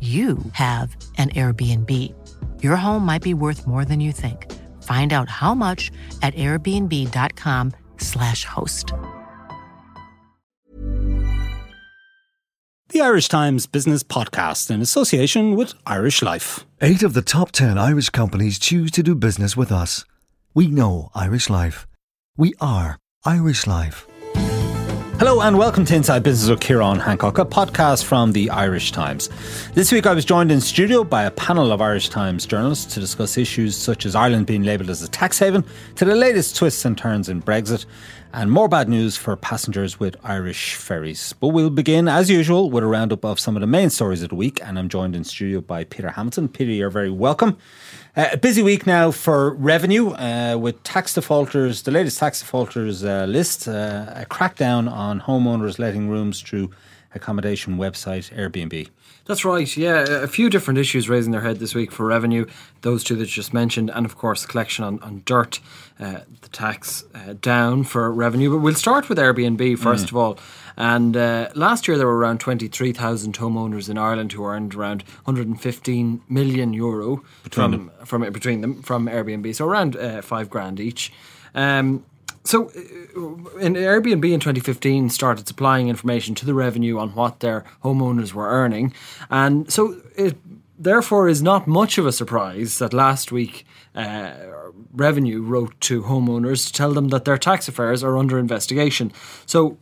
you have an Airbnb. Your home might be worth more than you think. Find out how much at airbnb.com/slash host. The Irish Times Business Podcast in association with Irish Life. Eight of the top 10 Irish companies choose to do business with us. We know Irish Life. We are Irish Life. Hello and welcome to Inside Business with Ciarán Hancock, a podcast from the Irish Times. This week I was joined in studio by a panel of Irish Times journalists to discuss issues such as Ireland being labelled as a tax haven, to the latest twists and turns in Brexit, and more bad news for passengers with Irish ferries. But we'll begin, as usual, with a roundup of some of the main stories of the week, and I'm joined in studio by Peter Hamilton. Peter, you're very welcome. Uh, a busy week now for revenue uh, with tax defaulters, the latest tax defaulters uh, list, uh, a crackdown on homeowners letting rooms through accommodation website Airbnb. That's right. Yeah, a few different issues raising their head this week for revenue. Those two that you just mentioned, and of course, collection on, on dirt, uh, the tax uh, down for revenue. But we'll start with Airbnb first mm. of all. And uh, last year there were around 23,000 homeowners in Ireland who earned around 115 million euro between from, them. from between them from Airbnb, so around uh, five grand each. Um, so, uh, in Airbnb in 2015 started supplying information to the revenue on what their homeowners were earning, and so it therefore is not much of a surprise that last week uh, revenue wrote to homeowners to tell them that their tax affairs are under investigation. So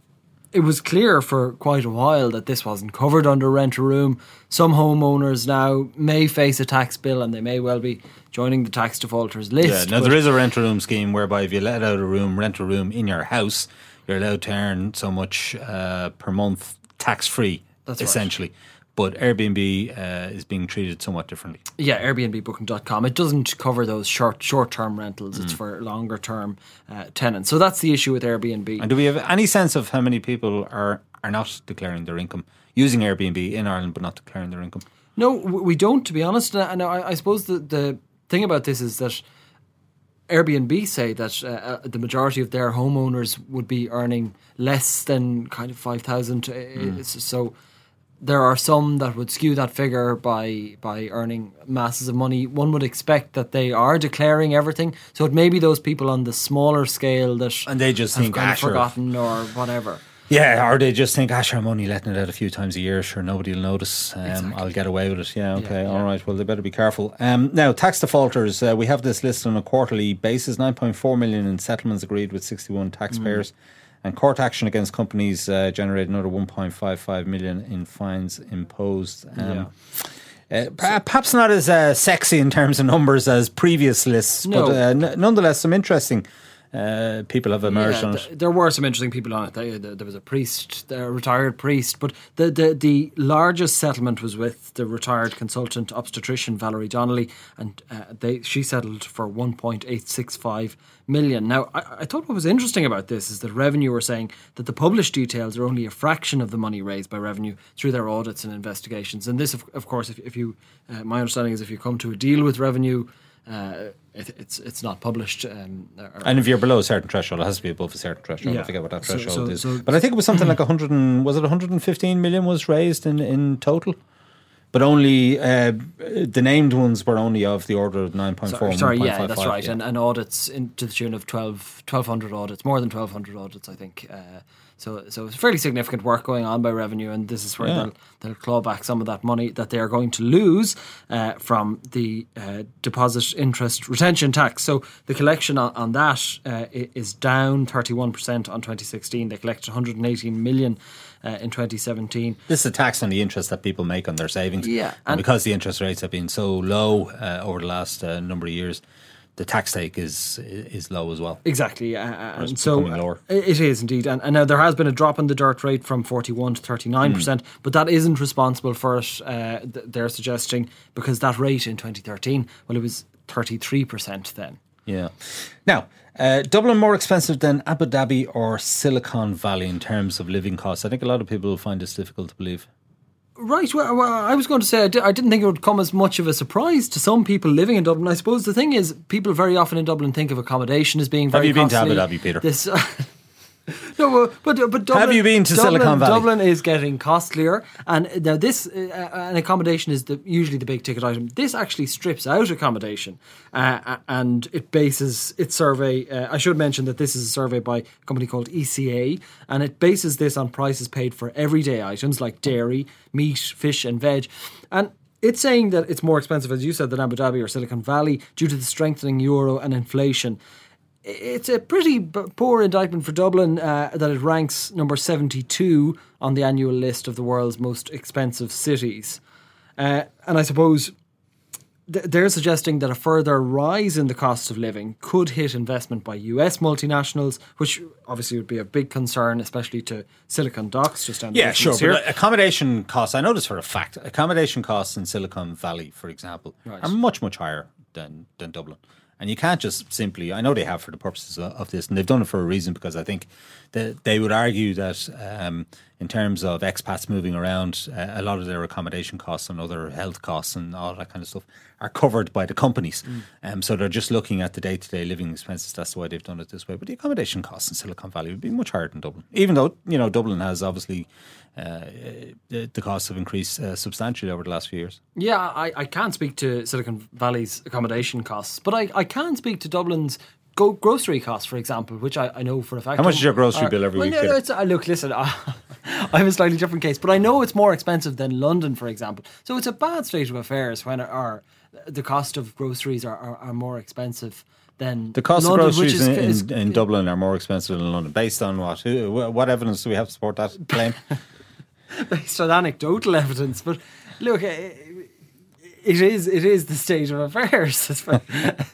it was clear for quite a while that this wasn't covered under rent a room. Some homeowners now may face a tax bill and they may well be joining the tax defaulters list. Yeah, now there is a rent a room scheme whereby if you let out a room, rent a room in your house, you're allowed to earn so much uh, per month tax free, essentially. Right but Airbnb uh, is being treated somewhat differently. Yeah, AirbnbBooking.com. It doesn't cover those short short term rentals. Mm. It's for longer term uh, tenants. So that's the issue with Airbnb. And do we have any sense of how many people are are not declaring their income using Airbnb in Ireland, but not declaring their income? No, we don't. To be honest, and I, I suppose the the thing about this is that. Airbnb say that uh, uh the majority of their homeowners would be earning less than kind of five thousand. Uh, mm. So there are some that would skew that figure by by earning masses of money. One would expect that they are declaring everything, so it may be those people on the smaller scale that and they just think kind of forgotten or whatever. Yeah, or they just think, "Gosh, I'm only letting it out a few times a year. Sure, nobody will notice. Um, exactly. I'll get away with it." Yeah, okay, yeah, all right. Well, they better be careful. Um, now, tax defaulters. Uh, we have this list on a quarterly basis. Nine point four million in settlements agreed with sixty-one taxpayers. Mm. And court action against companies uh, generated another 1.55 million in fines imposed. Um, yeah. Uh, perhaps not as uh, sexy in terms of numbers as previous lists, no. but uh, n- nonetheless some interesting uh, people have emerged yeah, on it. there were some interesting people on it. There, was a priest, a retired priest, but the, the, the largest settlement was with the retired consultant obstetrician Valerie Donnelly, and uh, they she settled for one point eight six five million. Now, I, I, thought what was interesting about this is that Revenue were saying that the published details are only a fraction of the money raised by Revenue through their audits and investigations. And this, of, of course, if, if you, uh, my understanding is if you come to a deal with Revenue uh, it, it's it's not published. Um, or, and if you're below a certain threshold, it has to be above a certain threshold. Yeah. I forget what that threshold so, so, is. So but I think it was something like 100. And, was it 115 million was raised in in total? But only uh, the named ones were only of the order of nine point four. Sorry, sorry yeah, that's right. And, and audits in, to the tune of 12, 1,200 audits, more than 1,200 audits, I think. Uh, so, so it's fairly significant work going on by revenue, and this is where yeah. they'll, they'll claw back some of that money that they are going to lose uh, from the uh, deposit interest retention tax. So the collection on, on that uh, is down 31% on 2016. They collected 118 million. Uh, in 2017. This is a tax on the interest that people make on their savings. Yeah. And, and because the interest rates have been so low uh, over the last uh, number of years, the tax take is is low as well. Exactly, uh, and so lower. it is indeed. And, and, now there has been a drop in the dirt rate from forty one to thirty nine percent, hmm. but that isn't responsible for it. Uh, they're suggesting because that rate in twenty thirteen, well, it was thirty three percent then. Yeah. Now, uh, Dublin more expensive than Abu Dhabi or Silicon Valley in terms of living costs. I think a lot of people will find this difficult to believe. Right. Well, I was going to say I, di- I, didn't think it would come as much of a surprise to some people living in Dublin. I suppose the thing is, people very often in Dublin think of accommodation as being very. Have you costly. been to Abu Dhabi, Peter? This, no, but but Dublin, have you been to Dublin, Silicon Valley? Dublin is getting costlier, and now this uh, an accommodation is the, usually the big ticket item. This actually strips out accommodation, uh, and it bases its survey. Uh, I should mention that this is a survey by a company called ECA, and it bases this on prices paid for everyday items like dairy, meat, fish, and veg, and it's saying that it's more expensive, as you said, than Abu Dhabi or Silicon Valley due to the strengthening euro and inflation it's a pretty poor indictment for Dublin uh, that it ranks number 72 on the annual list of the world's most expensive cities. Uh, and I suppose th- they're suggesting that a further rise in the cost of living could hit investment by US multinationals, which obviously would be a big concern, especially to Silicon Docks just down Yeah, sure. Here. But accommodation costs, I know this for a fact, accommodation costs in Silicon Valley, for example, right. are much, much higher than, than Dublin. And you can't just simply, I know they have for the purposes of this, and they've done it for a reason because I think that they would argue that um, in terms of expats moving around, uh, a lot of their accommodation costs and other health costs and all that kind of stuff are covered by the companies. Mm. Um, so they're just looking at the day to day living expenses. That's why they've done it this way. But the accommodation costs in Silicon Valley would be much higher than Dublin, even though, you know, Dublin has obviously uh, the, the costs have increased uh, substantially over the last few years. Yeah, I, I can't speak to Silicon Valley's accommodation costs, but I, I can speak to Dublin's go- grocery costs, for example, which I, I know for a fact. How much is your grocery are, bill every well, week? No, no, it's, uh, look, listen, I, I have a slightly different case, but I know it's more expensive than London, for example. So it's a bad state of affairs when our, the cost of groceries are, are, are more expensive than the cost London, of groceries is, in, is, in, in, Dublin are more expensive than London. Based on what? What evidence do we have to support that claim? based on anecdotal evidence. But look, it is it is the state of affairs as far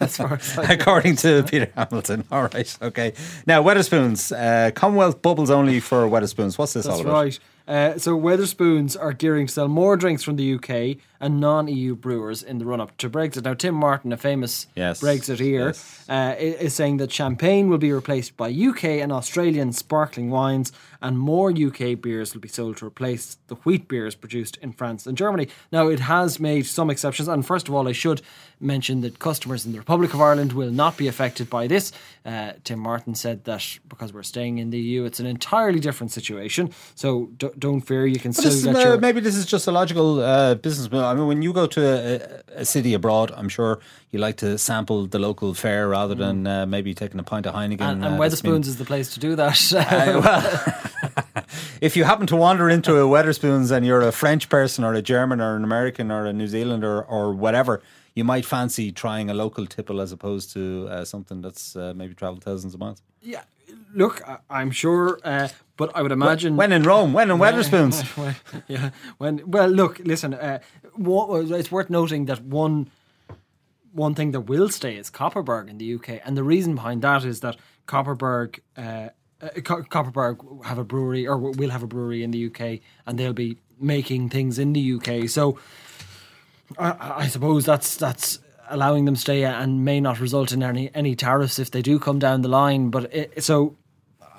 as, far as according to Peter Hamilton. All right, okay. Now Wetherspoons, uh, Commonwealth bubbles only for Wetherspoons. What's this That's all about? Right. Uh, so Wetherspoons are gearing to sell more drinks from the UK and non-EU brewers in the run-up to Brexit. Now, Tim Martin, a famous yes. Brexiteer, yes. uh, is saying that champagne will be replaced by UK and Australian sparkling wines, and more UK beers will be sold to replace the wheat beers produced in France and Germany. Now, it has made some exceptions, and first of all, I should mention that customers in the Republic of Ireland will not be affected by this. Uh, Tim Martin said that because we're staying in the EU, it's an entirely different situation. So don't fear, you can but still get your. Maybe this is just a logical uh, business. I mean, when you go to a, a, city abroad, I'm sure you like to sample the local fare rather than mm. uh, maybe taking a pint of Heineken. And, and uh, Wetherspoons is the place to do that. Well, if you happen to wander into a Wetherspoons and you're a French person or a German or an American or a New Zealander or, or whatever, you might fancy trying a local tipple as opposed to uh, something that's uh, maybe travelled thousands of miles. Yeah, look, I'm sure, uh, but I would imagine when in Rome, when in Wetherspoons. yeah, when well, look, listen, uh, it's worth noting that one one thing that will stay is Kopparberg in the UK, and the reason behind that is that Kopparberg. Uh, uh, Kopparberg have a brewery, or will have a brewery in the UK, and they'll be making things in the UK. So, I, I suppose that's that's allowing them stay and may not result in any any tariffs if they do come down the line. But it, so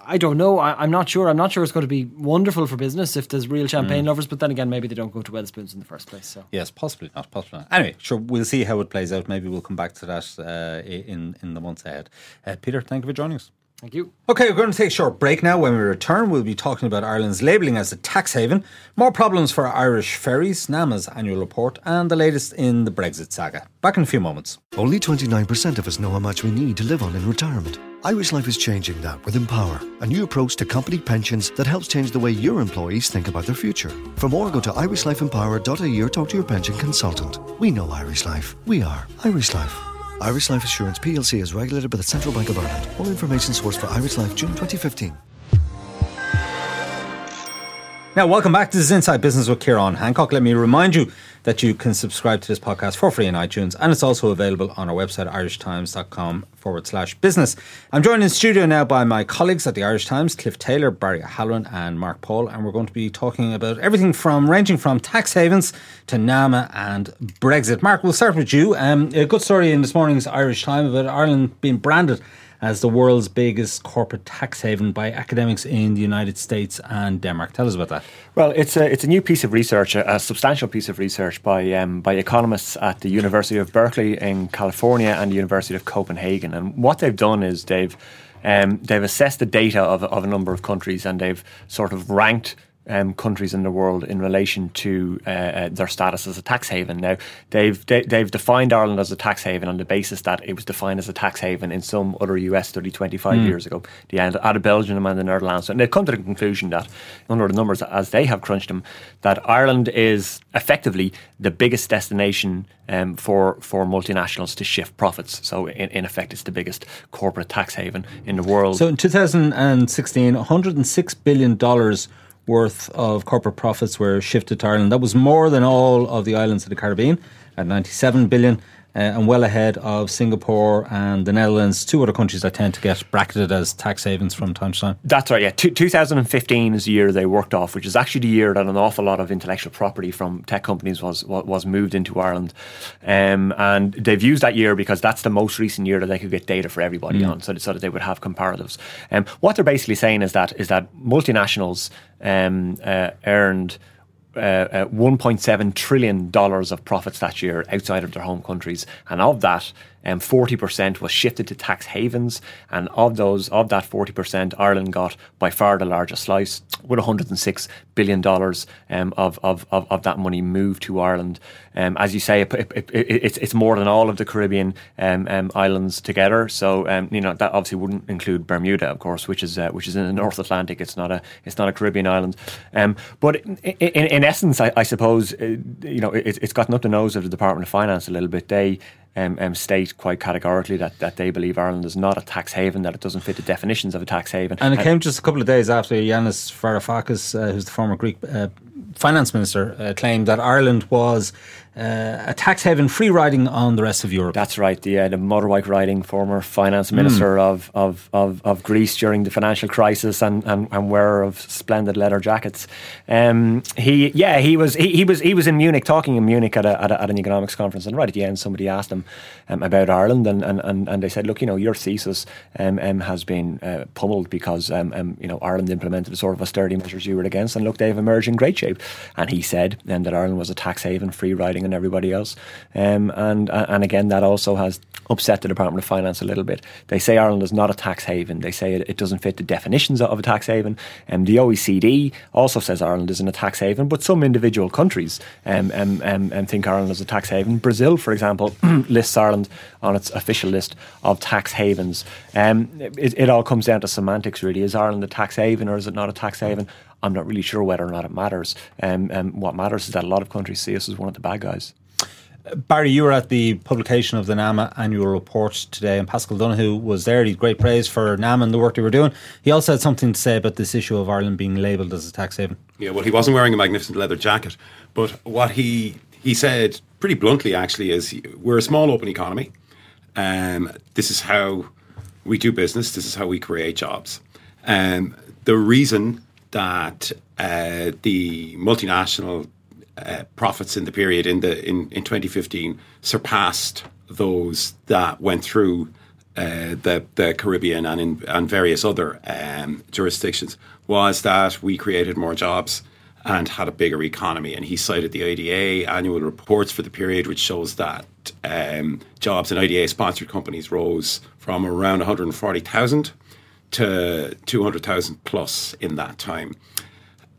I don't know. I, am not sure. I'm not sure it's going to be wonderful for business if there's real champagne mm. lovers. But then again, maybe they don't go to Wetherspoons in the first place. So yes, possibly not. Possibly not. Anyway, sure. We'll see how it plays out. Maybe we'll come back to that uh, in in the months ahead. Uh, Peter, thank you for joining us. Thank you. Okay, we're going to take a short break now. When we return, we'll be talking about Ireland's labelling as a tax haven, more problems for Irish ferries, NAMA's annual report, and the latest in the Brexit saga. Back in a few moments. Only 29% of us know how much we need to live on in retirement. Irish Life is changing that with Empower, a new approach to company pensions that helps change the way your employees think about their future. For more, go to irishlifeempower.ie or talk to your pension consultant. We know Irish Life. We are Irish Life. Irish Life Assurance plc is regulated by the Central Bank of Ireland. All information sourced for Irish Life June 2015. Now, welcome back. To this is Inside Business with Ciarán Hancock. Let me remind you that you can subscribe to this podcast for free in iTunes, and it's also available on our website, irishtimes.com forward slash business. I'm joined in studio now by my colleagues at the Irish Times, Cliff Taylor, Barry Halloran, and Mark Paul, and we're going to be talking about everything from ranging from tax havens to NAMA and Brexit. Mark, we'll start with you. Um, a good story in this morning's Irish Times about Ireland being branded as the world's biggest corporate tax haven by academics in the United States and Denmark. Tell us about that. Well, it's a it's a new piece of research, a, a substantial piece of research by um, by economists at the University of Berkeley in California and the University of Copenhagen. And what they've done is they've um, they've assessed the data of, of a number of countries and they've sort of ranked um, countries in the world in relation to uh, uh, their status as a tax haven. Now, they've they, have they have defined Ireland as a tax haven on the basis that it was defined as a tax haven in some other US study 25 mm. years ago, the end out of Belgium and the Netherlands. And they've come to the conclusion that, under the numbers as they have crunched them, that Ireland is effectively the biggest destination um, for for multinationals to shift profits. So, in, in effect, it's the biggest corporate tax haven in the world. So, in 2016, 106 billion dollars worth of corporate profits were shifted to Ireland. That was more than all of the islands of the Caribbean at 97 billion uh, and well ahead of Singapore and the Netherlands, two other countries that tend to get bracketed as tax havens from time to time. That's right, yeah. 2015 is the year they worked off, which is actually the year that an awful lot of intellectual property from tech companies was was moved into Ireland. Um, and they've used that year because that's the most recent year that they could get data for everybody mm. on, so that, so that they would have comparatives. Um, what they're basically saying is that is that multinationals um, uh, earned uh, uh, 1.7 trillion dollars of profits that year outside of their home countries, and of that, um, 40% was shifted to tax havens, and of those, of that 40%, Ireland got by far the largest slice, with 106 billion dollars um, of, of, of, of that money moved to Ireland. Um, as you say, it, it, it, it's it's more than all of the Caribbean um, um, islands together. So you know that obviously wouldn't include Bermuda, of course, which is uh, which is in the North Atlantic. It's not a it's not a Caribbean island. but in, in, in essence, I, I suppose uh, you know it, it's gotten up the nose of the Department of Finance a little bit. They um, um, state quite categorically that, that they believe Ireland is not a tax haven, that it doesn't fit the definitions of a tax haven. And it came just a couple of days after Yanis Varoufakis, uh, who's the former Greek uh, finance minister, uh, claimed that Ireland was uh, a tax haven free riding on the rest of Europe. That's right. The, uh, the motorbike riding former finance minister mm. of, of, of, of, Greece during the financial crisis and, and, and wearer of splendid leather jackets. Um, he yeah he was he, he was he was in Munich talking in Munich at, a, at, a, at an economics conference and right at the end somebody asked him um, about Ireland and, and, and, and they said look you know your thesis um, um, has been uh, pummeled because um, um, you know Ireland implemented the sort of austerity measures you were against and look they've emerged in great shape and he said um, that Ireland was a tax haven free riding and everybody else. And and again, that also has upset the Department of Finance a little bit. They say Ireland is not a tax haven. They say it, it doesn't fit the definitions of a tax haven. And the OECD also says Ireland isn't a tax haven, but some individual countries um, um, um think Ireland is a tax haven. Brazil, for example, lists Ireland on its official list of tax havens. Um, it, it all comes down to semantics, really. Is Ireland a tax haven or is it not a tax haven? I'm not really sure whether or not it matters. Um, um, what matters is that a lot of countries see us as one of the bad guys. Barry, you were at the publication of the NAMA annual report today, and Paschal Donohoe was there. He had great praise for NAMA and the work they were doing. He also had something to say about this issue of Ireland being labelled as a tax haven. Yeah, well, he wasn't wearing a magnificent leather jacket, but what he he said pretty bluntly actually is we're a small open economy. Um, this is how we do business. This is how we create jobs. Um, the reason that uh, the multinational uh, profits in the period in the in, in 2015 surpassed those that went through uh, the the Caribbean and in and various other um, jurisdictions was that we created more jobs and had a bigger economy. And he cited the IDA annual reports for the period, which shows that um, jobs in IDA sponsored companies rose from around 140,000 to 200,000 plus in that time.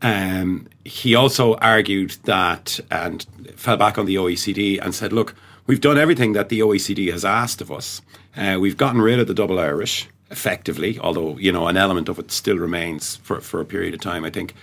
Um, he also argued that and fell back on the OECD and said, look, we've done everything that the OECD has asked of us. Uh, we've gotten rid of the double Irish effectively, although, you know, an element of it still remains for, for a period of time, I think.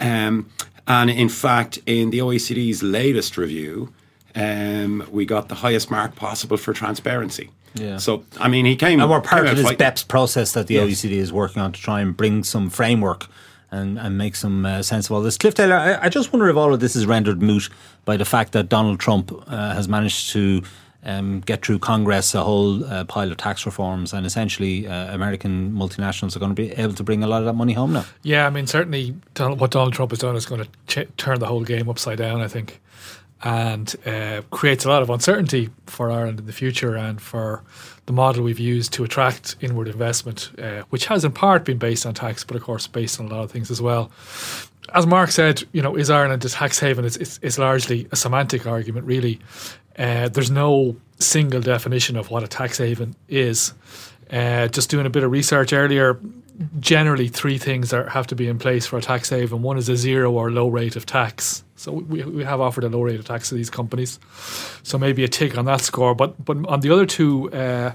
Um, and in fact, in the OECD's latest review, um, we got the highest mark possible for transparency. Yeah. So, I mean, he came. And we're part of this fighting. BEPS process that the OECD is working on to try and bring some framework and, and make some uh, sense of all this. Cliff Taylor, I, I just wonder if all of this is rendered moot by the fact that Donald Trump uh, has managed to um, get through Congress a whole uh, pile of tax reforms, and essentially uh, American multinationals are going to be able to bring a lot of that money home now. Yeah, I mean, certainly Donald, what Donald Trump has done is going to ch- turn the whole game upside down, I think, and uh, creates a lot of uncertainty for Ireland in the future and for the model we've used to attract inward investment, uh, which has in part been based on tax, but of course based on a lot of things as well. As Mark said, you know, is Ireland a tax haven? It's, it's, it's largely a semantic argument, really. Uh, there's no single definition of what a tax haven is. Uh, just doing a bit of research earlier, generally three things are, have to be in place for a tax haven. One is a zero or low rate of tax. So we, we have offered a low rate of tax to these companies. So maybe a tick on that score. But but on the other two, uh,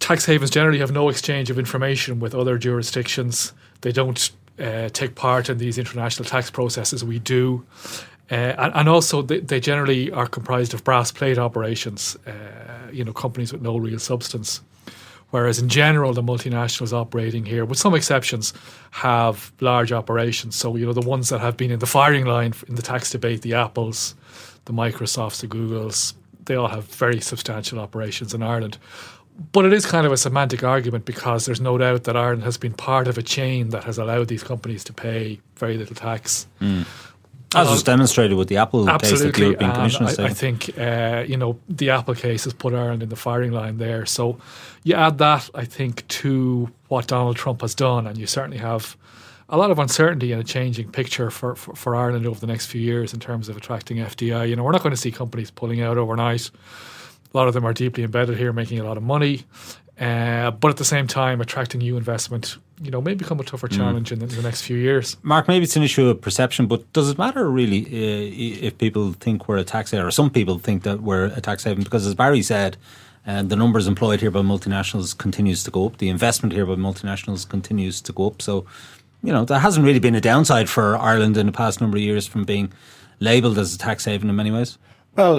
tax havens generally have no exchange of information with other jurisdictions. They don't uh, take part in these international tax processes. We do. Uh, and, and also, they, they generally are comprised of brass plate operations, uh, you know, companies with no real substance. Whereas in general, the multinationals operating here, with some exceptions, have large operations. So, you know, the ones that have been in the firing line in the tax debate, the Apples, the Microsofts, the Googles, they all have very substantial operations in Ireland. But it is kind of a semantic argument because there's no doubt that Ireland has been part of a chain that has allowed these companies to pay very little tax. As was demonstrated with the Apple case that the Absolutely, European Commission I, I think uh, you know the Apple case has put Ireland in the firing line there. So you add that, I think, to what Donald Trump has done, and you certainly have a lot of uncertainty and a changing picture for, for, for Ireland over the next few years in terms of attracting FDI. You know, we're not going to see companies pulling out overnight. A lot of them are deeply embedded here, making a lot of money. Uh, but at the same time, attracting new investment, you know, may become a tougher Mm. challenge in the, in the next few years. Mark, maybe it's an issue of perception, but does it matter really uh, if people think we're a tax haven, or some people think that we're a tax haven? Because as Barry said, uh, the numbers employed here by multinationals continues to go up. The investment here by multinationals continues to go up. So, you know, there hasn't really been a downside for Ireland in the past number of years from being labelled as a tax haven in many ways. Well,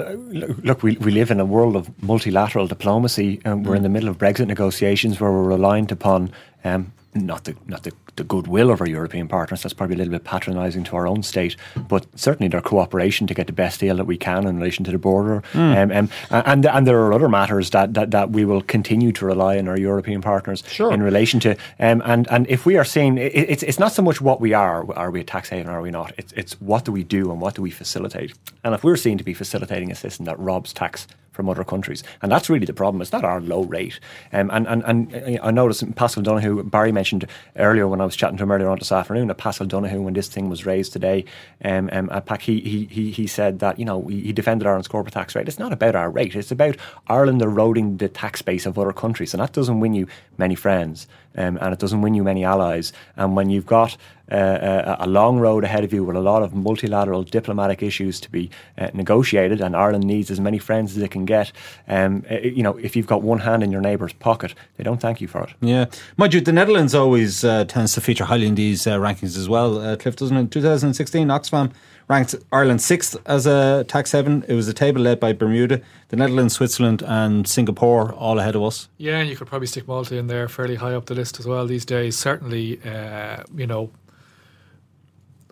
look, we, we live in a world of multilateral diplomacy. and we're in the middle of Brexit negotiations where we're reliant upon um, not the not the, the goodwill of our European partners. That's probably a little bit patronising to our own state, but certainly their cooperation to get the best deal that we can in relation to the border. Um, um, and and there are other matters that, that, that we will continue to rely on our European partners in relation to. Um, and and if we are saying it, it's it's not so much what we are, are we a tax haven or are we not? It's it's what do we do and what do we facilitate? And if we're seen to be facilitating a system that robs tax from other countries. And that's really the problem. It's not our low rate. Um, and, and, and I noticed Paschal Donohoe, Barry mentioned earlier when I was chatting to him earlier on this afternoon, that Paschal Donohoe, when this thing was raised today um, um, at PAC, he, he, he, said that, you know, he defended Ireland's corporate tax rate. It's not about our rate. It's about Ireland eroding the tax base of other countries. And that doesn't win you many friends. Um, and it doesn't win you many allies. And when you've got uh, a, a long road ahead of you with a lot of multilateral diplomatic issues to be uh, negotiated, and Ireland needs as many friends as it can get, um, uh, you know, if you've got one hand in your neighbour's pocket, they don't thank you for it. Yeah. Mind you, the Netherlands always uh, tends to feature highly in these uh, rankings as well. Uh, Cliff, doesn't it? In 2016, Oxfam ranked Ireland sixth as a tax haven. It was a table led by Bermuda, the Netherlands, Switzerland, and Singapore, all ahead of us. Yeah, and you could probably stick Malta in there fairly high up the list as well these days. Certainly, uh, you know,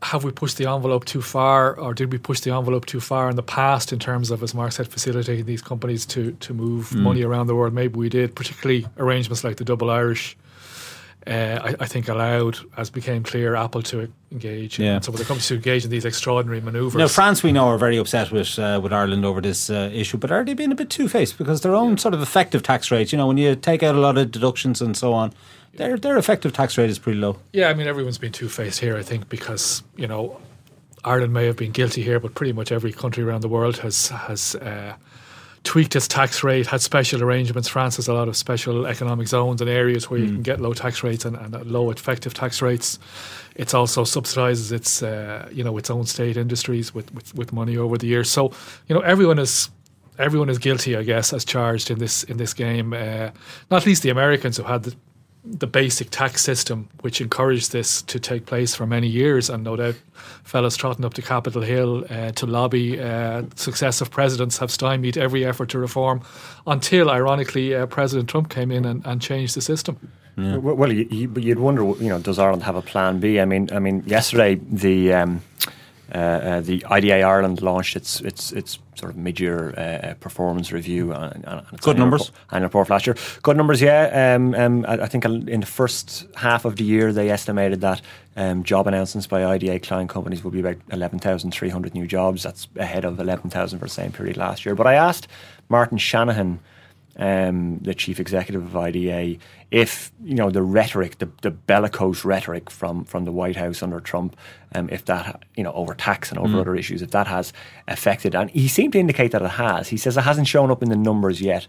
have we pushed the envelope too far, or did we push the envelope too far in the past in terms of, as Mark said, facilitating these companies to to move money around the world? Maybe we did, particularly arrangements like the double Irish. Uh, I, I think allowed, as became clear, Apple to engage. Yeah. And so when it comes to engage in these extraordinary manoeuvres, Now, France, we know, are very upset with uh, with Ireland over this uh, issue, but are they being a bit two faced because their own sort of effective tax rate, you know, when you take out a lot of deductions and so on, their their effective tax rate is pretty low. Yeah, I mean everyone's been two faced here. I think because you know Ireland may have been guilty here, but pretty much every country around the world has has uh, tweaked its tax rate, had special arrangements. France has a lot of special economic zones and areas where you can get low tax rates and, and low effective tax rates. It's also subsidises its uh, you know its own state industries with, with, with money over the years. So you know everyone is everyone is guilty, I guess, as charged in this in this game. Uh, not least the Americans who had the, the basic tax system, which encouraged this to take place for many years, and no doubt fellows trotting up to Capitol Hill uh, to lobby. Uh, successive presidents have stymied every effort to reform until, ironically, uh, President Trump came in and, and changed the system. Yeah. Well, you, would wonder, you know, does Ireland have a plan B? I mean, I mean, yesterday the. Um, the IDA Ireland launched its its its sort of mid-year uh, performance review. And, and Good numbers. And report last year. Good numbers, yeah. Um, um, I, I, think in the first half of the year they estimated that um, job announcements by IDA client companies will be about 11,300 new jobs. That's ahead of 11,000 for the same period last year. But I asked Martin Shanahan, um, the chief executive of IDA, if you know the rhetoric, the, the bellicose rhetoric from from the White House under Trump, um, if that you know over tax and over mm. other issues, if that has affected, and he seemed to indicate that it has. He says it hasn't shown up in the numbers yet,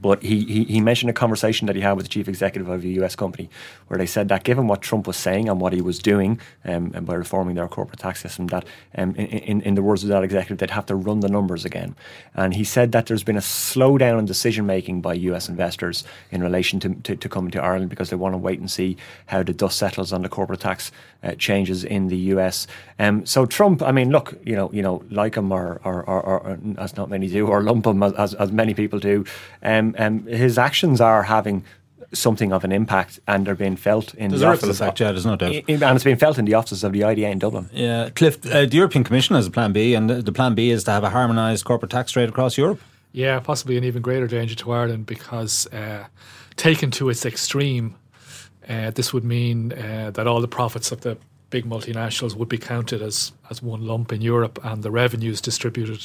but he, he, he, mentioned a conversation that he had with the chief executive of a US company where they said that given what Trump was saying and what he was doing um, by reforming their corporate tax system, that um, in, in the words of that executive, they'd have to run the numbers again. And he said that there's been a slowdown in decision making by US investors in relation to, to, to, coming to Ireland because they want to wait and see how the dust settles on the corporate tax uh, changes in the US. Um, so Trump, I mean, look, you know, you know, like him or, or, or, or as not many do, or lump him as, as many people do. Um, um, his actions are having something of an impact and they're being felt in there's the offices. Effect, yeah, there's no doubt. and it's being felt in the offices of the IDA in Dublin. Yeah, Cliff, uh, the European Commission has a plan B, and the, the plan B is to have a harmonised corporate tax rate across Europe. Yeah, possibly an even greater danger to Ireland because uh, taken to its extreme, uh, this would mean uh, that all the profits of the big multinationals would be counted as, as one lump in Europe and the revenues distributed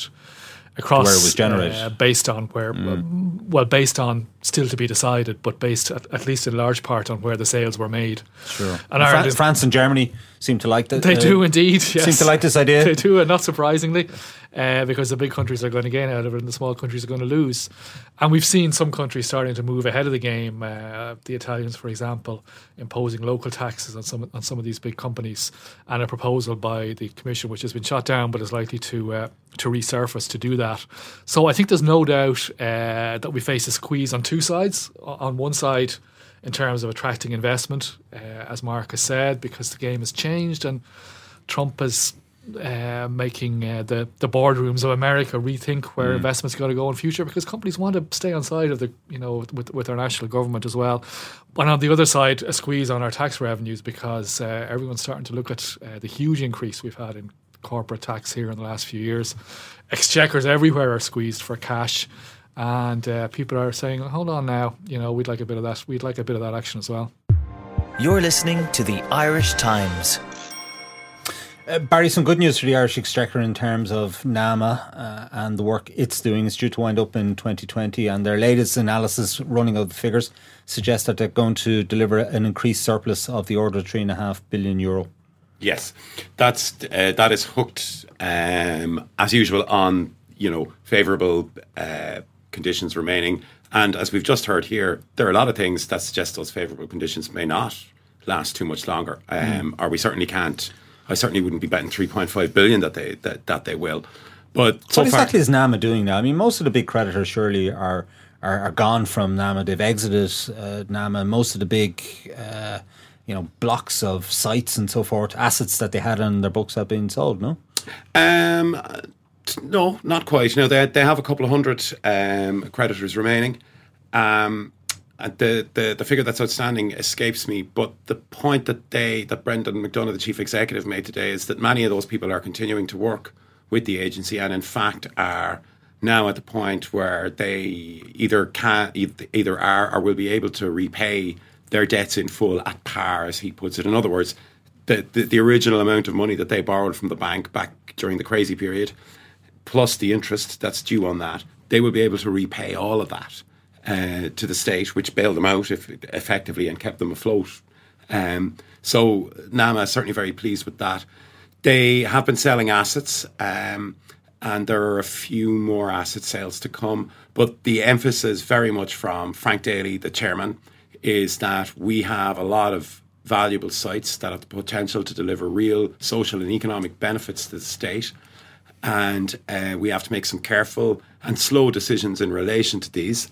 across where it was generated, uh, based on where mm. well, based on still to be decided, but based at, at, least in large part on where the sales were made. Sure, and, Ireland, France and Germany seem to like that. They uh, do indeed. Yes. Seem to like this idea. They do, and not surprisingly, uh, because the big countries are going to gain out of it, and the small countries are going to lose. And we've seen some countries starting to move ahead of the game. Uh, the Italians, for example, imposing local taxes on some on some of these big companies, and a proposal by the Commission, which has been shot down, but is likely to uh, to resurface to do that. So I think there's no doubt uh, that we face a squeeze on two sides. On one side, in terms of attracting investment, uh, as Mark has said, because the game has changed and Trump is uh, making uh, the the boardrooms of America rethink where mm. investments going to go in future because companies want to stay on side of the you know with with our national government as well. But on the other side, a squeeze on our tax revenues because uh, everyone's starting to look at uh, the huge increase we've had in corporate tax here in the last few years. Exchequers everywhere are squeezed for cash and uh, people are saying, "Hold on now, you know, we'd like a bit of that. We'd like a bit of that action as well." You're listening to the Irish Times. Uh, Barry, some good news for the Irish Exchequer in terms of NAMA uh, and the work it's doing. It's due to wind up in 2020, and their latest analysis, running of the figures, suggests that they're going to deliver an increased surplus of the order of three and a half billion euro. Yes, that's uh, that is hooked um, as usual on you know favourable uh, conditions remaining. And as we've just heard here, there are a lot of things that suggest those favourable conditions may not last too much longer, um, mm. or we certainly can't. I certainly wouldn't be betting 3.5 billion that they that, that they will. But so what exactly is NAMA doing now? I mean, most of the big creditors surely are are, are gone from NAMA. They've exited uh, NAMA. Most of the big uh, you know blocks of sites and so forth, assets that they had on their books have been sold. No. Um, no, not quite. No, they they have a couple of hundred um, creditors remaining. Um, and the, the the figure that's outstanding escapes me, but the point that they that Brendan McDonagh, the chief executive, made today is that many of those people are continuing to work with the agency, and in fact are now at the point where they either can either are or will be able to repay their debts in full at par, as he puts it. In other words, the, the, the original amount of money that they borrowed from the bank back during the crazy period plus the interest that's due on that, they will be able to repay all of that uh, to the state, which bailed them out if, effectively and kept them afloat. Um, so NAMA is certainly very pleased with that. They have been selling assets. Um, and there are a few more asset sales to come. But the emphasis, very much from Frank Daly, the chairman, is that we have a lot of valuable sites that have the potential to deliver real social and economic benefits to the state. And uh, we have to make some careful and slow decisions in relation to these.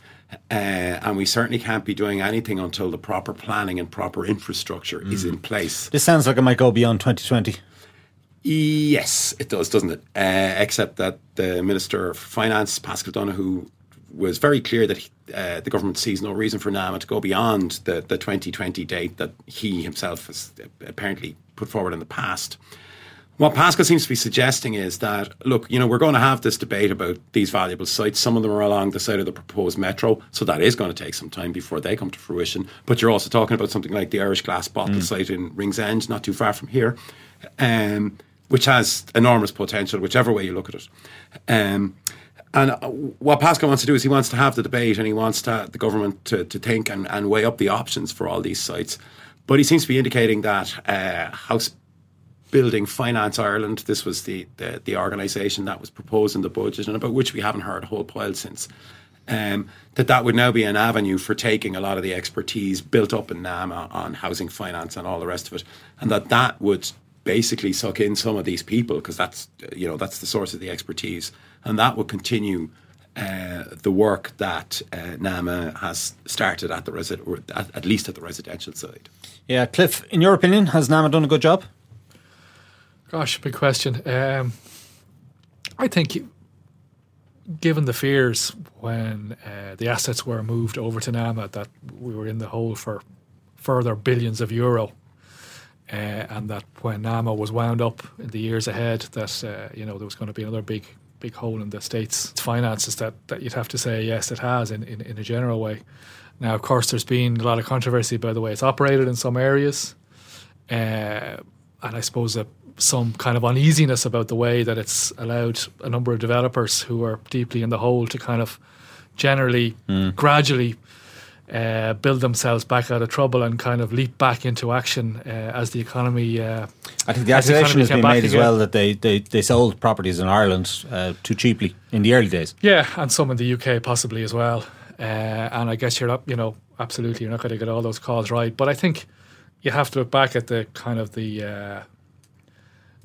Uh, and we certainly can't be doing anything until the proper planning and proper infrastructure is in place. This sounds like it might go beyond 2020. Yes, it does, doesn't it? Uh, except that the Minister for Finance, Paschal Donohoe, was very clear that he, uh, the government sees no reason for NAMA to go beyond the, the 2020 date that he himself has apparently put forward in the past. What Paschal seems to be suggesting is that, look, you know, we're going to have this debate about these valuable sites. Some of them are along the side of the proposed metro, so that is going to take some time before they come to fruition. But you're also talking about something like the Irish Glass Bottle site in Ringsend, not too far from here. Um, which has enormous potential, whichever way you look at it. Um, and uh, what Paschal wants to do is he wants to have the debate and he wants to, the government to, to think and, and weigh up the options for all these sites. But he seems to be indicating that uh, House Building Finance Ireland, this was the, the, the organisation that was proposed in the budget and about which we haven't heard a whole pile since. Um, that that would now be an avenue for taking a lot of the expertise built up in NAMA on housing finance and all the rest of it, and that that would basically suck in some of these people because that's you know that's the source of the expertise, and that would continue uh, the work that uh, NAMA has started at the resi- at, at least at the residential side. Yeah, Cliff, in your opinion, has NAMA done a good job? Gosh, big question. Um, I think, given the fears when uh, the assets were moved over to NAMA, that we were in the hole for further billions of euro, uh, and that when NAMA was wound up in the years ahead, that uh, you know there was going to be another big, big hole in the state's finances. That that you'd have to say yes, it has in, in, in a general way. Now, of course, there's been a lot of controversy by the way it's operated in some areas, uh, and I suppose that some kind of uneasiness about the way that it's allowed a number of developers who are deeply in the hole to kind of generally, gradually uh, build themselves back out of trouble and kind of leap back into action uh, as the economy. Uh, I think the accusation has been made as well that they, they, they sold properties in Ireland uh, too cheaply in the early days. Yeah, and some in the UK possibly as well. Uh, and I guess you're not, you know, absolutely you're not going to get all those calls right. But I think you have to look back at the kind of the uh,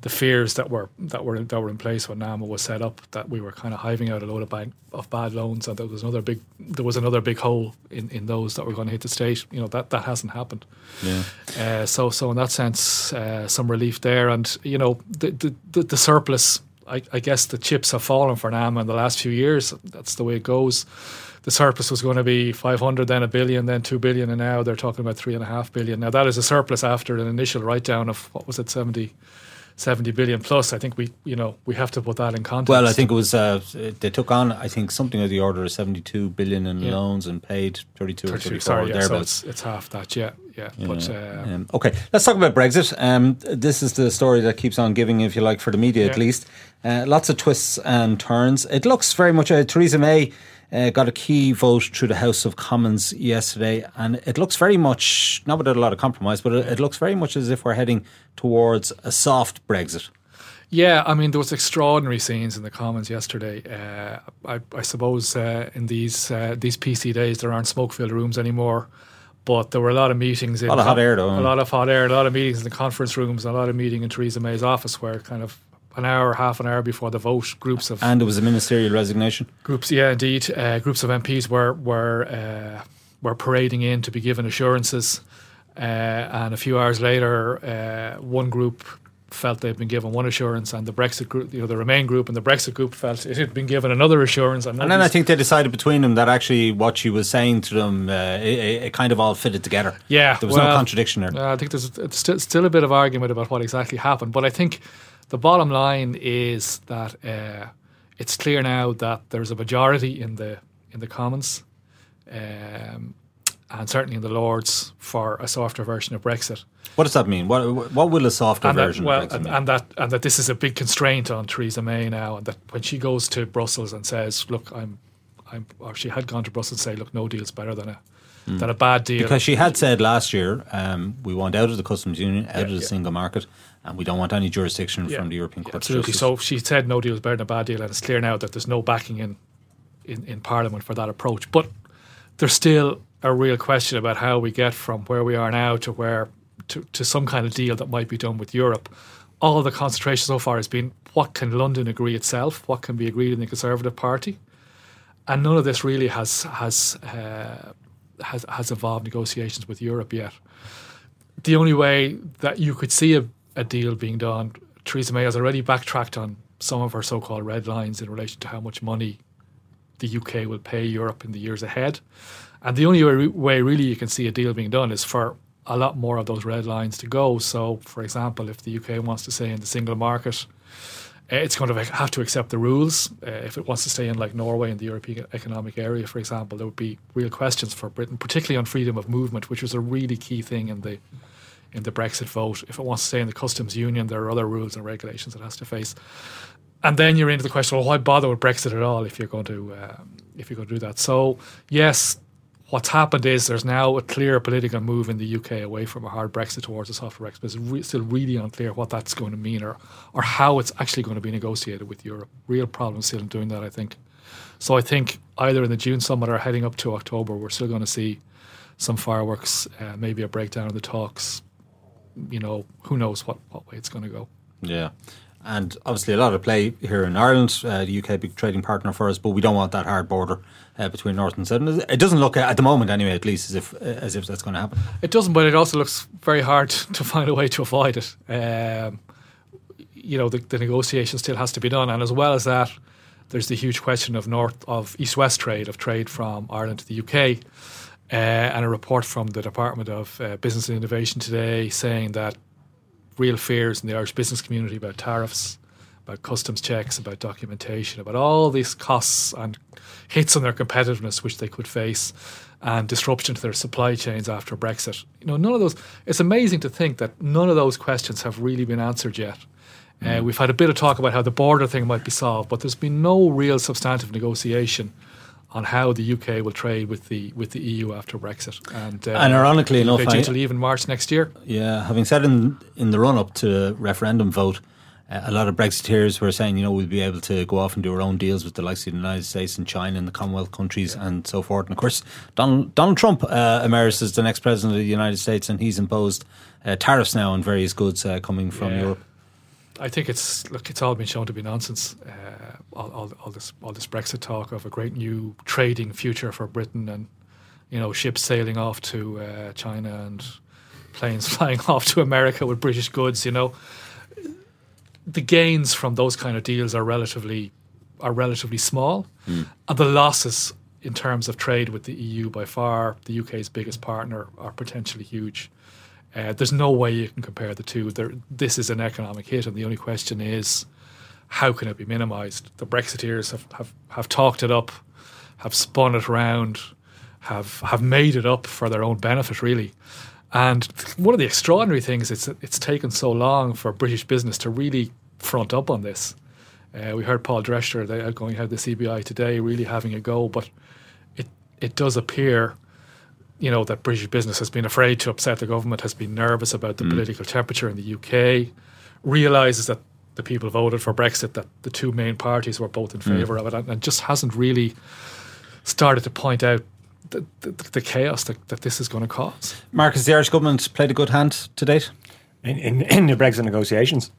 the fears that were that were that were in place when NAMA was set up. That we were kind of hiving out a load of bank of bad loans, and there was another big there was another big hole in, in those that were going to hit the state. You know that that hasn't happened. Yeah. Uh, so, so in that sense, uh, some relief there, and you know, the the, the, the surplus. I, I guess the chips have fallen for NAMA in the last few years. That's the way it goes. The surplus was going to be 500, then a billion, then two billion, and now they're talking about three and a half billion. Now that is a surplus after an initial write down of what was it, 70, 70 billion plus. I think we, you know, we have to put that in context. Well, I think it was uh, they took on I think something of the order of seventy two billion in Yeah. loans and paid thirty two or 32, thirty sorry, four yeah, so thereabouts. it's, it's half that, yeah, yeah. But uh, Um, okay, let's talk about Brexit. Um, this is the story that keeps on giving, if you like, for the media at least. Uh, lots of twists and turns. It looks very much. Uh, Theresa May uh, got a key vote through the House of Commons yesterday, and it looks very much not without a lot of compromise, but it, it looks very much as if we're heading towards a soft Brexit. Yeah, I mean there was extraordinary scenes in the Commons yesterday. Uh, I, I suppose uh, in these uh, these PC days there aren't smoke-filled rooms anymore, but there were a lot of meetings. In lot of hot air, though, A lot of hot air, a lot of meetings in the conference rooms, a lot of meeting in Theresa May's office, where kind of an hour, half an hour before the vote, groups of And it was a ministerial resignation. groups, yeah, indeed, uh, groups of MPs were were uh, were parading in to be given assurances, uh, and a few hours later, uh, one group felt they'd been given one assurance, and the Brexit group, you know, the Remain group and the Brexit group felt it had been given another assurance, and, And then I think they decided between them that actually what she was saying to them, uh, it, it- kind of all fitted together. Yeah, there was no contradiction there. Uh, I think there's still, still a bit of argument about what exactly happened, but I think the bottom line is that uh, it's clear now that there's a majority in the in the Commons, um, and certainly in the Lords for a softer version of Brexit. What does that mean? What what will a softer And that, version well, of Brexit and, mean? and that and that this is a big constraint on Theresa May now, and that when she goes to Brussels and says, "Look, I'm," I'm, or she had gone to Brussels and say, "Look, no deal's better than a that a bad deal Because she had said last year, um, we want out of the customs union, out of the yeah. single market, and we don't want any jurisdiction Yeah. from the European Court. Absolutely. So she said no deal is better than a bad deal, and it's clear now that there's no backing in, in, in Parliament for that approach. But there's still a real question about how we get from where we are now to where to, to some kind of deal that might be done with Europe. All the concentration so far has been what can London agree itself, what can be agreed in the Conservative Party, and none of this really has has uh, has has involved negotiations with Europe yet the only way that you could see a, a deal being done, Theresa May has already backtracked on some of her so called red lines in relation to how much money the UK will pay Europe in the years ahead. And the only way, really you can see a deal being done is for a lot more of those red lines to go. So, for example, if the UK wants to stay in the single market, uh, it's going to have to accept the rules. Uh, if it wants to stay in, like Norway in the European Economic Area, for example, there would be real questions for Britain, particularly on freedom of movement, which was a really key thing in the in the Brexit vote. If it wants to stay in the customs union, there are other rules and regulations it has to face. And then you're into the question: Well, why bother with Brexit at all if you're going to um, if you're going to do that? So yes, what's happened is there's now a clear political move in the UK away from a hard Brexit towards a soft Brexit. But it's re- still really unclear what that's going to mean or or how it's actually going to be negotiated with Europe. Real problems still in doing that, I think. So I think either in the June summit or heading up to October, we're still going to see some fireworks, uh, maybe a breakdown of the talks. You know, who knows what, what way it's going to go. Yeah. And obviously, a lot of play here in Ireland. Uh, the UK, big trading partner for us, but we don't want that hard border uh, between North and South. It doesn't look, at the moment anyway, at least, as if uh, as if that's going to happen. It doesn't, but it also looks very hard to find a way to avoid it. Um, you know, the, the negotiation still has to be done, and as well as that, there's the huge question of north of east-west trade, of trade from Ireland to the UK, uh, and a report from the Department of uh, Business and Innovation today saying that real fears in the Irish business community about tariffs, about customs checks, about documentation, about all these costs and hits on their competitiveness which they could face, and disruption to their supply chains after Brexit. You know, none of those. It's amazing to think that none of those questions have really been answered yet. Uh, we've had a bit of talk about how the border thing might be solved, but there's been no real substantive negotiation on how the UK will trade with the with the EU after Brexit. And, uh, And ironically enough, due to leave in March next year. Yeah, having said in in the run up to the referendum vote, uh, a lot of Brexiteers were saying, you know, we'll be able to go off and do our own deals with the likes of the United States and China and the Commonwealth countries and so forth. And of course, Donald, Donald Trump uh, emerged as the next president of the United States, and he's imposed uh, tariffs now on various goods uh, coming from Yeah. Europe. I think it's look, it's all been shown to be nonsense. Uh, all, all, all this all this Brexit talk of a great new trading future for Britain, and you know ships sailing off to uh, China and planes flying off to America with British goods. You know, the gains from those kind of deals are relatively are relatively small, and the losses in terms of trade with the EU by far the UK's biggest partner are potentially huge. Uh, there's no way you can compare the two. There, this is an economic hit, and the only question is how can it be minimised? The Brexiteers have, have, have talked it up, have spun it around, have have made it up for their own benefit, really. And one of the extraordinary things is that it's taken so long for British business to really front up on this. Uh, we heard Paul Drechsler, the outgoing head of the CBI today, really having a go, but it it does appear you know that British business has been afraid to upset the government, has been nervous about the political temperature in the UK, realizes that the people voted for Brexit, that the two main parties were both in favour of it, and, and just hasn't really started to point out the, the, the chaos that, that this is going to cause. Marcus, the Irish government played a good hand to date. in, in, in the Brexit negotiations.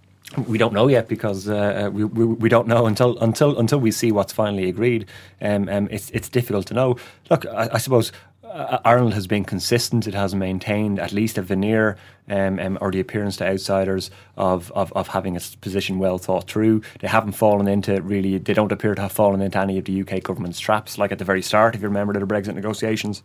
We don't know yet because uh, we, we we don't know until until until we see what's finally agreed. Um, um, it's it's difficult to know. Look, I, I suppose uh, Ireland has been consistent. It has maintained at least a veneer um, um, or the appearance to outsiders of, of of having its position well thought through. They haven't fallen into really. They don't appear to have fallen into any of the UK government's traps. Like at the very start, if you remember the Brexit negotiations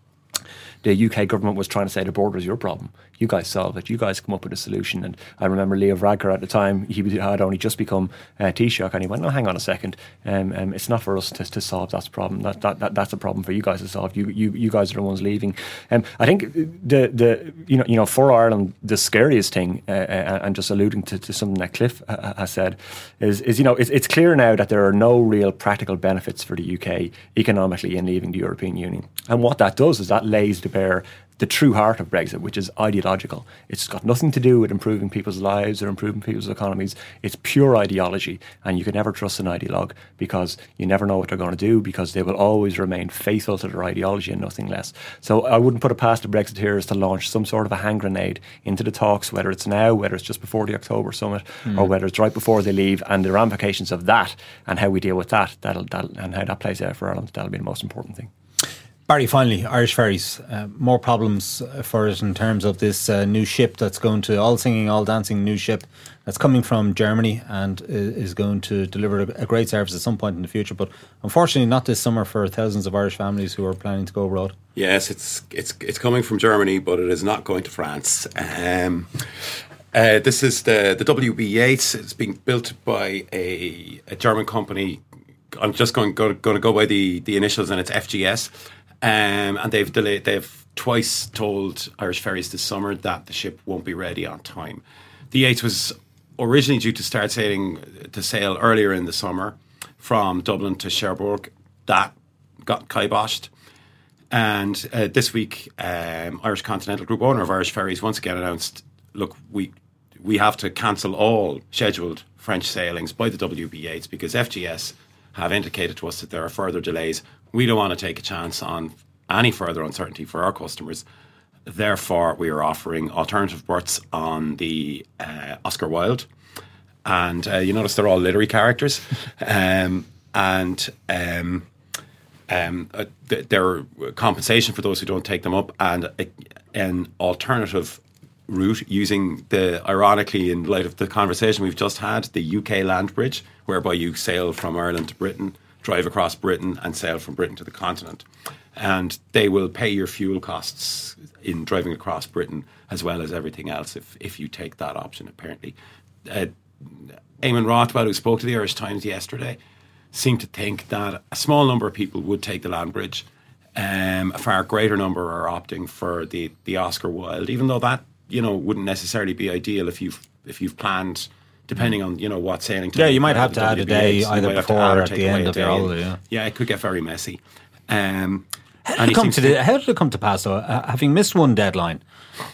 the UK government was trying to say the border is your problem. You guys solve it. You guys come up with a solution. And I remember Leo Varadkar at the time, he had only just become uh, Taoiseach, and he went, "No, hang on a second. Um, um, it's not for us to, to solve that problem. That, that, that that's a problem for you guys to solve. You you, you guys are the ones leaving." Um, I think the the you know you know for Ireland the scariest thing, uh, uh, and just alluding to, to something that Cliff uh, has said, is is you know it's, it's clear now that there are no real practical benefits for the UK economically in leaving the European Union. And what that does is that lays to bear the true heart of Brexit, which is ideological. It's got nothing to do with improving people's lives or improving people's economies. It's pure ideology, and you can never trust an ideologue because you never know what they're going to do because they will always remain faithful to their ideology and nothing less. So I wouldn't put it past the Brexiteers to launch some sort of a hand grenade into the talks, whether it's now, whether it's just before the October summit, mm. or whether it's right before they leave, and the ramifications of that and how we deal with that, that'll, that'll and how that plays out for Ireland, that'll be the most important thing. Barry, finally, Irish Ferries. Uh, more problems for us in terms of this uh, new ship that's going to all singing, all dancing new ship that's coming from Germany and is going to deliver a great service at some point in the future. But unfortunately, not this summer for thousands of Irish families who are planning to go abroad. Yes, it's it's it's coming from Germany, but it is not going to France. Um, uh, this is the the WB Yeats. It's being built by a, a German company. I'm just going, going, going to go by the, the initials, and it's FGS. Um, and they've delayed. They've twice told Irish Ferries this summer that the ship won't be ready on time. The Yeats was originally due to start sailing to sail earlier in the summer from Dublin to Cherbourg. That got kiboshed. And uh, this week, um, Irish Continental Group, owner of Irish Ferries, once again announced, "Look, we we have to cancel all scheduled French sailings by the WB Yeats because FGS have indicated to us that there are further delays we don't want to take a chance on any further uncertainty for our customers. Therefore, we are offering alternative berths on the uh, Oscar Wilde. And uh, you notice they're all literary characters. um, and um, um, uh, th- are compensation for those who don't take them up and a, an alternative route using the, ironically, in light of the conversation we've just had, the UK land bridge, whereby you sail from Ireland to Britain drive across Britain and sail from Britain to the continent. And they will pay your fuel costs in driving across Britain as well as everything else if, if you take that option, apparently. Uh, Eamonn Rothwell, who spoke to the Irish Times yesterday, seemed to think that a small number of people would take the land bridge. Um, a far greater number are opting for the, the Oscar Wilde, even though that you know wouldn't necessarily be ideal if you've if you've planned depending on you know what sailing. Yeah, you might have to add a day either before or at the end of your holiday. Yeah. yeah, it could get very messy. Um, how did, it come to the, how did it come to pass though? Uh, having missed one deadline,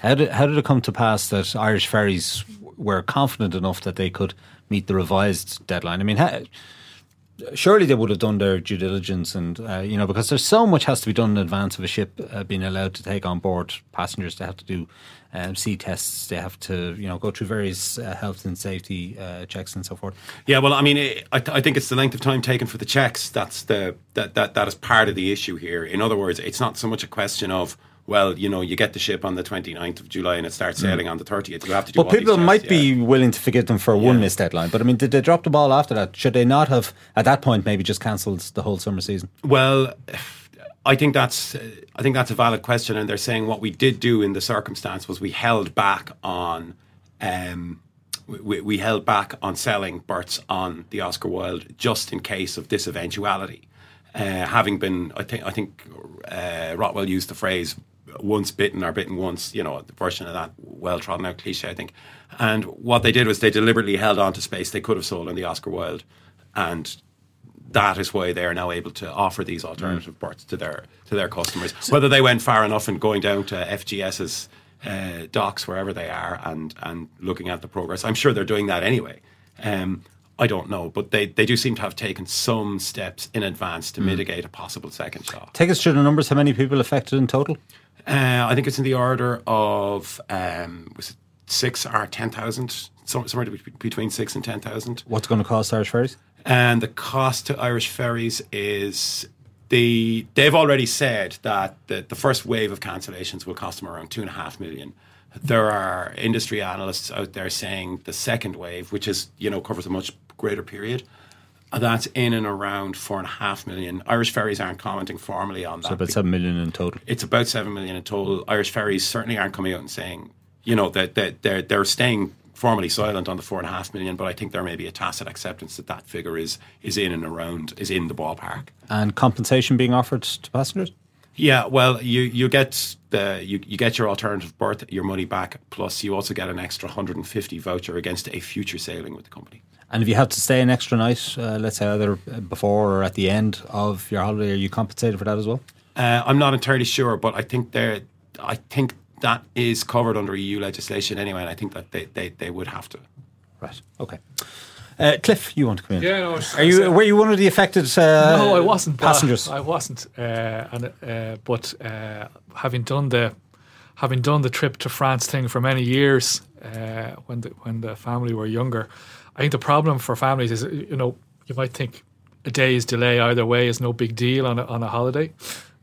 how did how did it come to pass that Irish ferries were confident enough that they could meet the revised deadline? I mean, how, surely they would have done their due diligence, and uh, you know, because there's so much has to be done in advance of a ship uh, being allowed to take on board passengers. They have to do um, sea tests. They have to, you know, go through various uh, health and safety uh, checks and so forth. Yeah, well, I mean, it, I, th- I, think it's the length of time taken for the checks. That's the that that that is part of the issue here. In other words, it's not so much a question of well, you know, you get the ship on the 29th of July and it starts mm. sailing mm. on the 30th. You have to do But people might yeah. be willing to forgive them for yeah. one missed deadline. But I mean, did they drop the ball after that? Should they not have, at that point, maybe just cancelled the whole summer season? Well, I think that's I think that's a valid question, and they're saying what we did do in the circumstance was we held back on. Um, we, we held back on selling berths on the Oscar Wilde just in case of this eventuality. Uh, having been, I think, I think uh, Rothwell used the phrase "once bitten or bitten once." You know, the version of that well trodden out cliche, I think. And what they did was they deliberately held on to space they could have sold in the Oscar Wilde, and that is why they are now able to offer these alternative mm. berths to their to their customers. Whether they went far enough in going down to FGS's uh, docks wherever they are and and looking at the progress, I'm sure they're doing that anyway. Um, I don't know, but they, they do seem to have taken some steps in advance to mm. mitigate a possible second shock. Take us through the numbers. How many people affected in total? Uh, I think it's in the order of um, was it six or ten thousand, somewhere between six and ten thousand. What's going to cost Irish Ferries? And the cost to Irish ferries is the they've already said that the, the first wave of cancellations will cost them around two and a half million. There are industry analysts out there saying the second wave, which is you know covers a much greater period, that's in and around four and a half million. Irish ferries aren't commenting formally on that. So about seven million in total. It's about seven million in total. Irish ferries certainly aren't coming out and saying, you know, that, that they're they're staying formally silent on the four and a half million, but I think there may be a tacit acceptance that that figure is is in and around is in the ballpark. And compensation being offered to passengers. Yeah, well, you, you get the you, you get your alternative berth, your money back, plus you also get an extra 150 voucher against a future sailing with the company. And if you have to stay an extra night, uh, let's say either before or at the end of your holiday, are you compensated for that as well? Uh, I'm not entirely sure, but I think they're. I think that is covered under EU legislation anyway, and I think that they, they, they would have to. Right. Okay. Uh, Cliff, you want to come in? Yeah, no, Are you? Were you one of the affected? Uh, no, I wasn't. Passengers. I wasn't. Uh, and uh, but uh, having done the having done the trip to France thing for many years, uh, when the when the family were younger, I think the problem for families is you know you might think a day's delay either way is no big deal on a, on a holiday,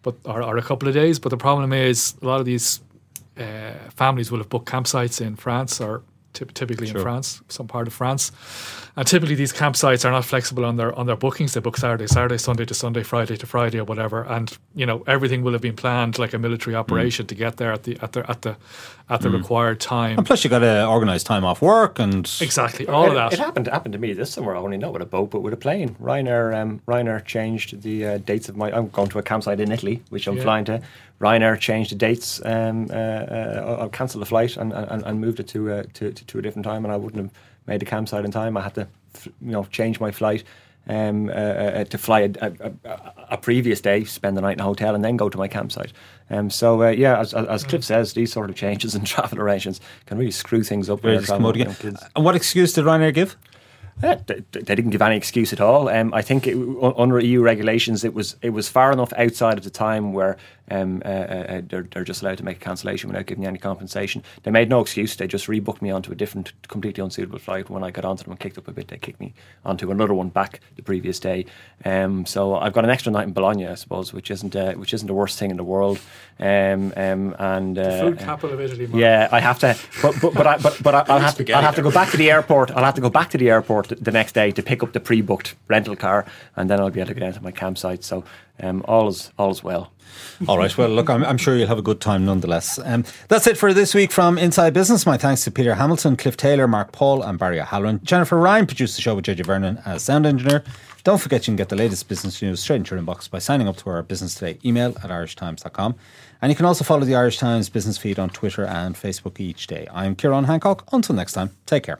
but or, or a couple of days. But the problem is a lot of these uh, families will have booked campsites in France or typ- typically in France, some part of France. And typically these campsites are not flexible on their on their bookings. They book Saturday, Saturday, Sunday to Sunday, Friday to Friday, or whatever. And you know everything will have been planned like a military operation to get there at the at the at the at the required time. And plus, you got to organise time off work and Exactly, all of that. It happened happened to me this summer. Only not with a boat, but with a plane. Ryanair um, Ryanair changed the uh, dates of my. I'm going to a campsite in Italy, which I'm Yeah. flying to. Ryanair changed the dates. Um, uh, uh, I'll cancel the flight and, and, and moved it to, uh, to, to to a different time, and I wouldn't have made the campsite in time. I had to, you know, change my flight. Um, uh, uh, to fly a, a, a, a previous day, spend the night in a hotel, and then go to my campsite. Um, so uh, yeah, as, as, Cliff says, these sort of changes in travel arrangements can really screw things up. when Ready you're to come out traveling again. with young kids. And what excuse did Ryanair give? Yeah, they, didn't give any excuse at all. Um, I think it, under EU regulations, it was it was far enough outside of the time where um, uh, uh, they're, they're just allowed to make a cancellation without giving any compensation. They made no excuse. They just rebooked me onto a different, completely unsuitable flight. When I got onto them and kicked up a bit, they kicked me onto another one back the previous day. Um, so I've got an extra night in Bologna, I suppose, which isn't uh, which isn't the worst thing in the world. Um, um, and uh, Food capital of Italy. Mark. yeah, I have to, but but but, I, but, but I- I'll have to, I'll have to go back to the airport. I'll have to go back to the airport the next day to pick up the pre-booked rental car, and then I'll be able to get down to my campsite. So, um, all is all is well. All right. Well, look, I'm, I'm sure you'll have a good time nonetheless. Um, that's it for this week from Inside Business. My thanks to Peter Hamilton, Cliff Taylor, Mark Paul, and Barry O'Halloran. Jennifer Ryan produced the show with JJ Vernon as sound engineer. Don't forget you can get the latest business news straight into your inbox by signing up to our Business Today email at irishtimes.com. And you can also follow the Irish Times business feed on Twitter and Facebook each day. I'm Ciarán Hancock. Until next time, take care.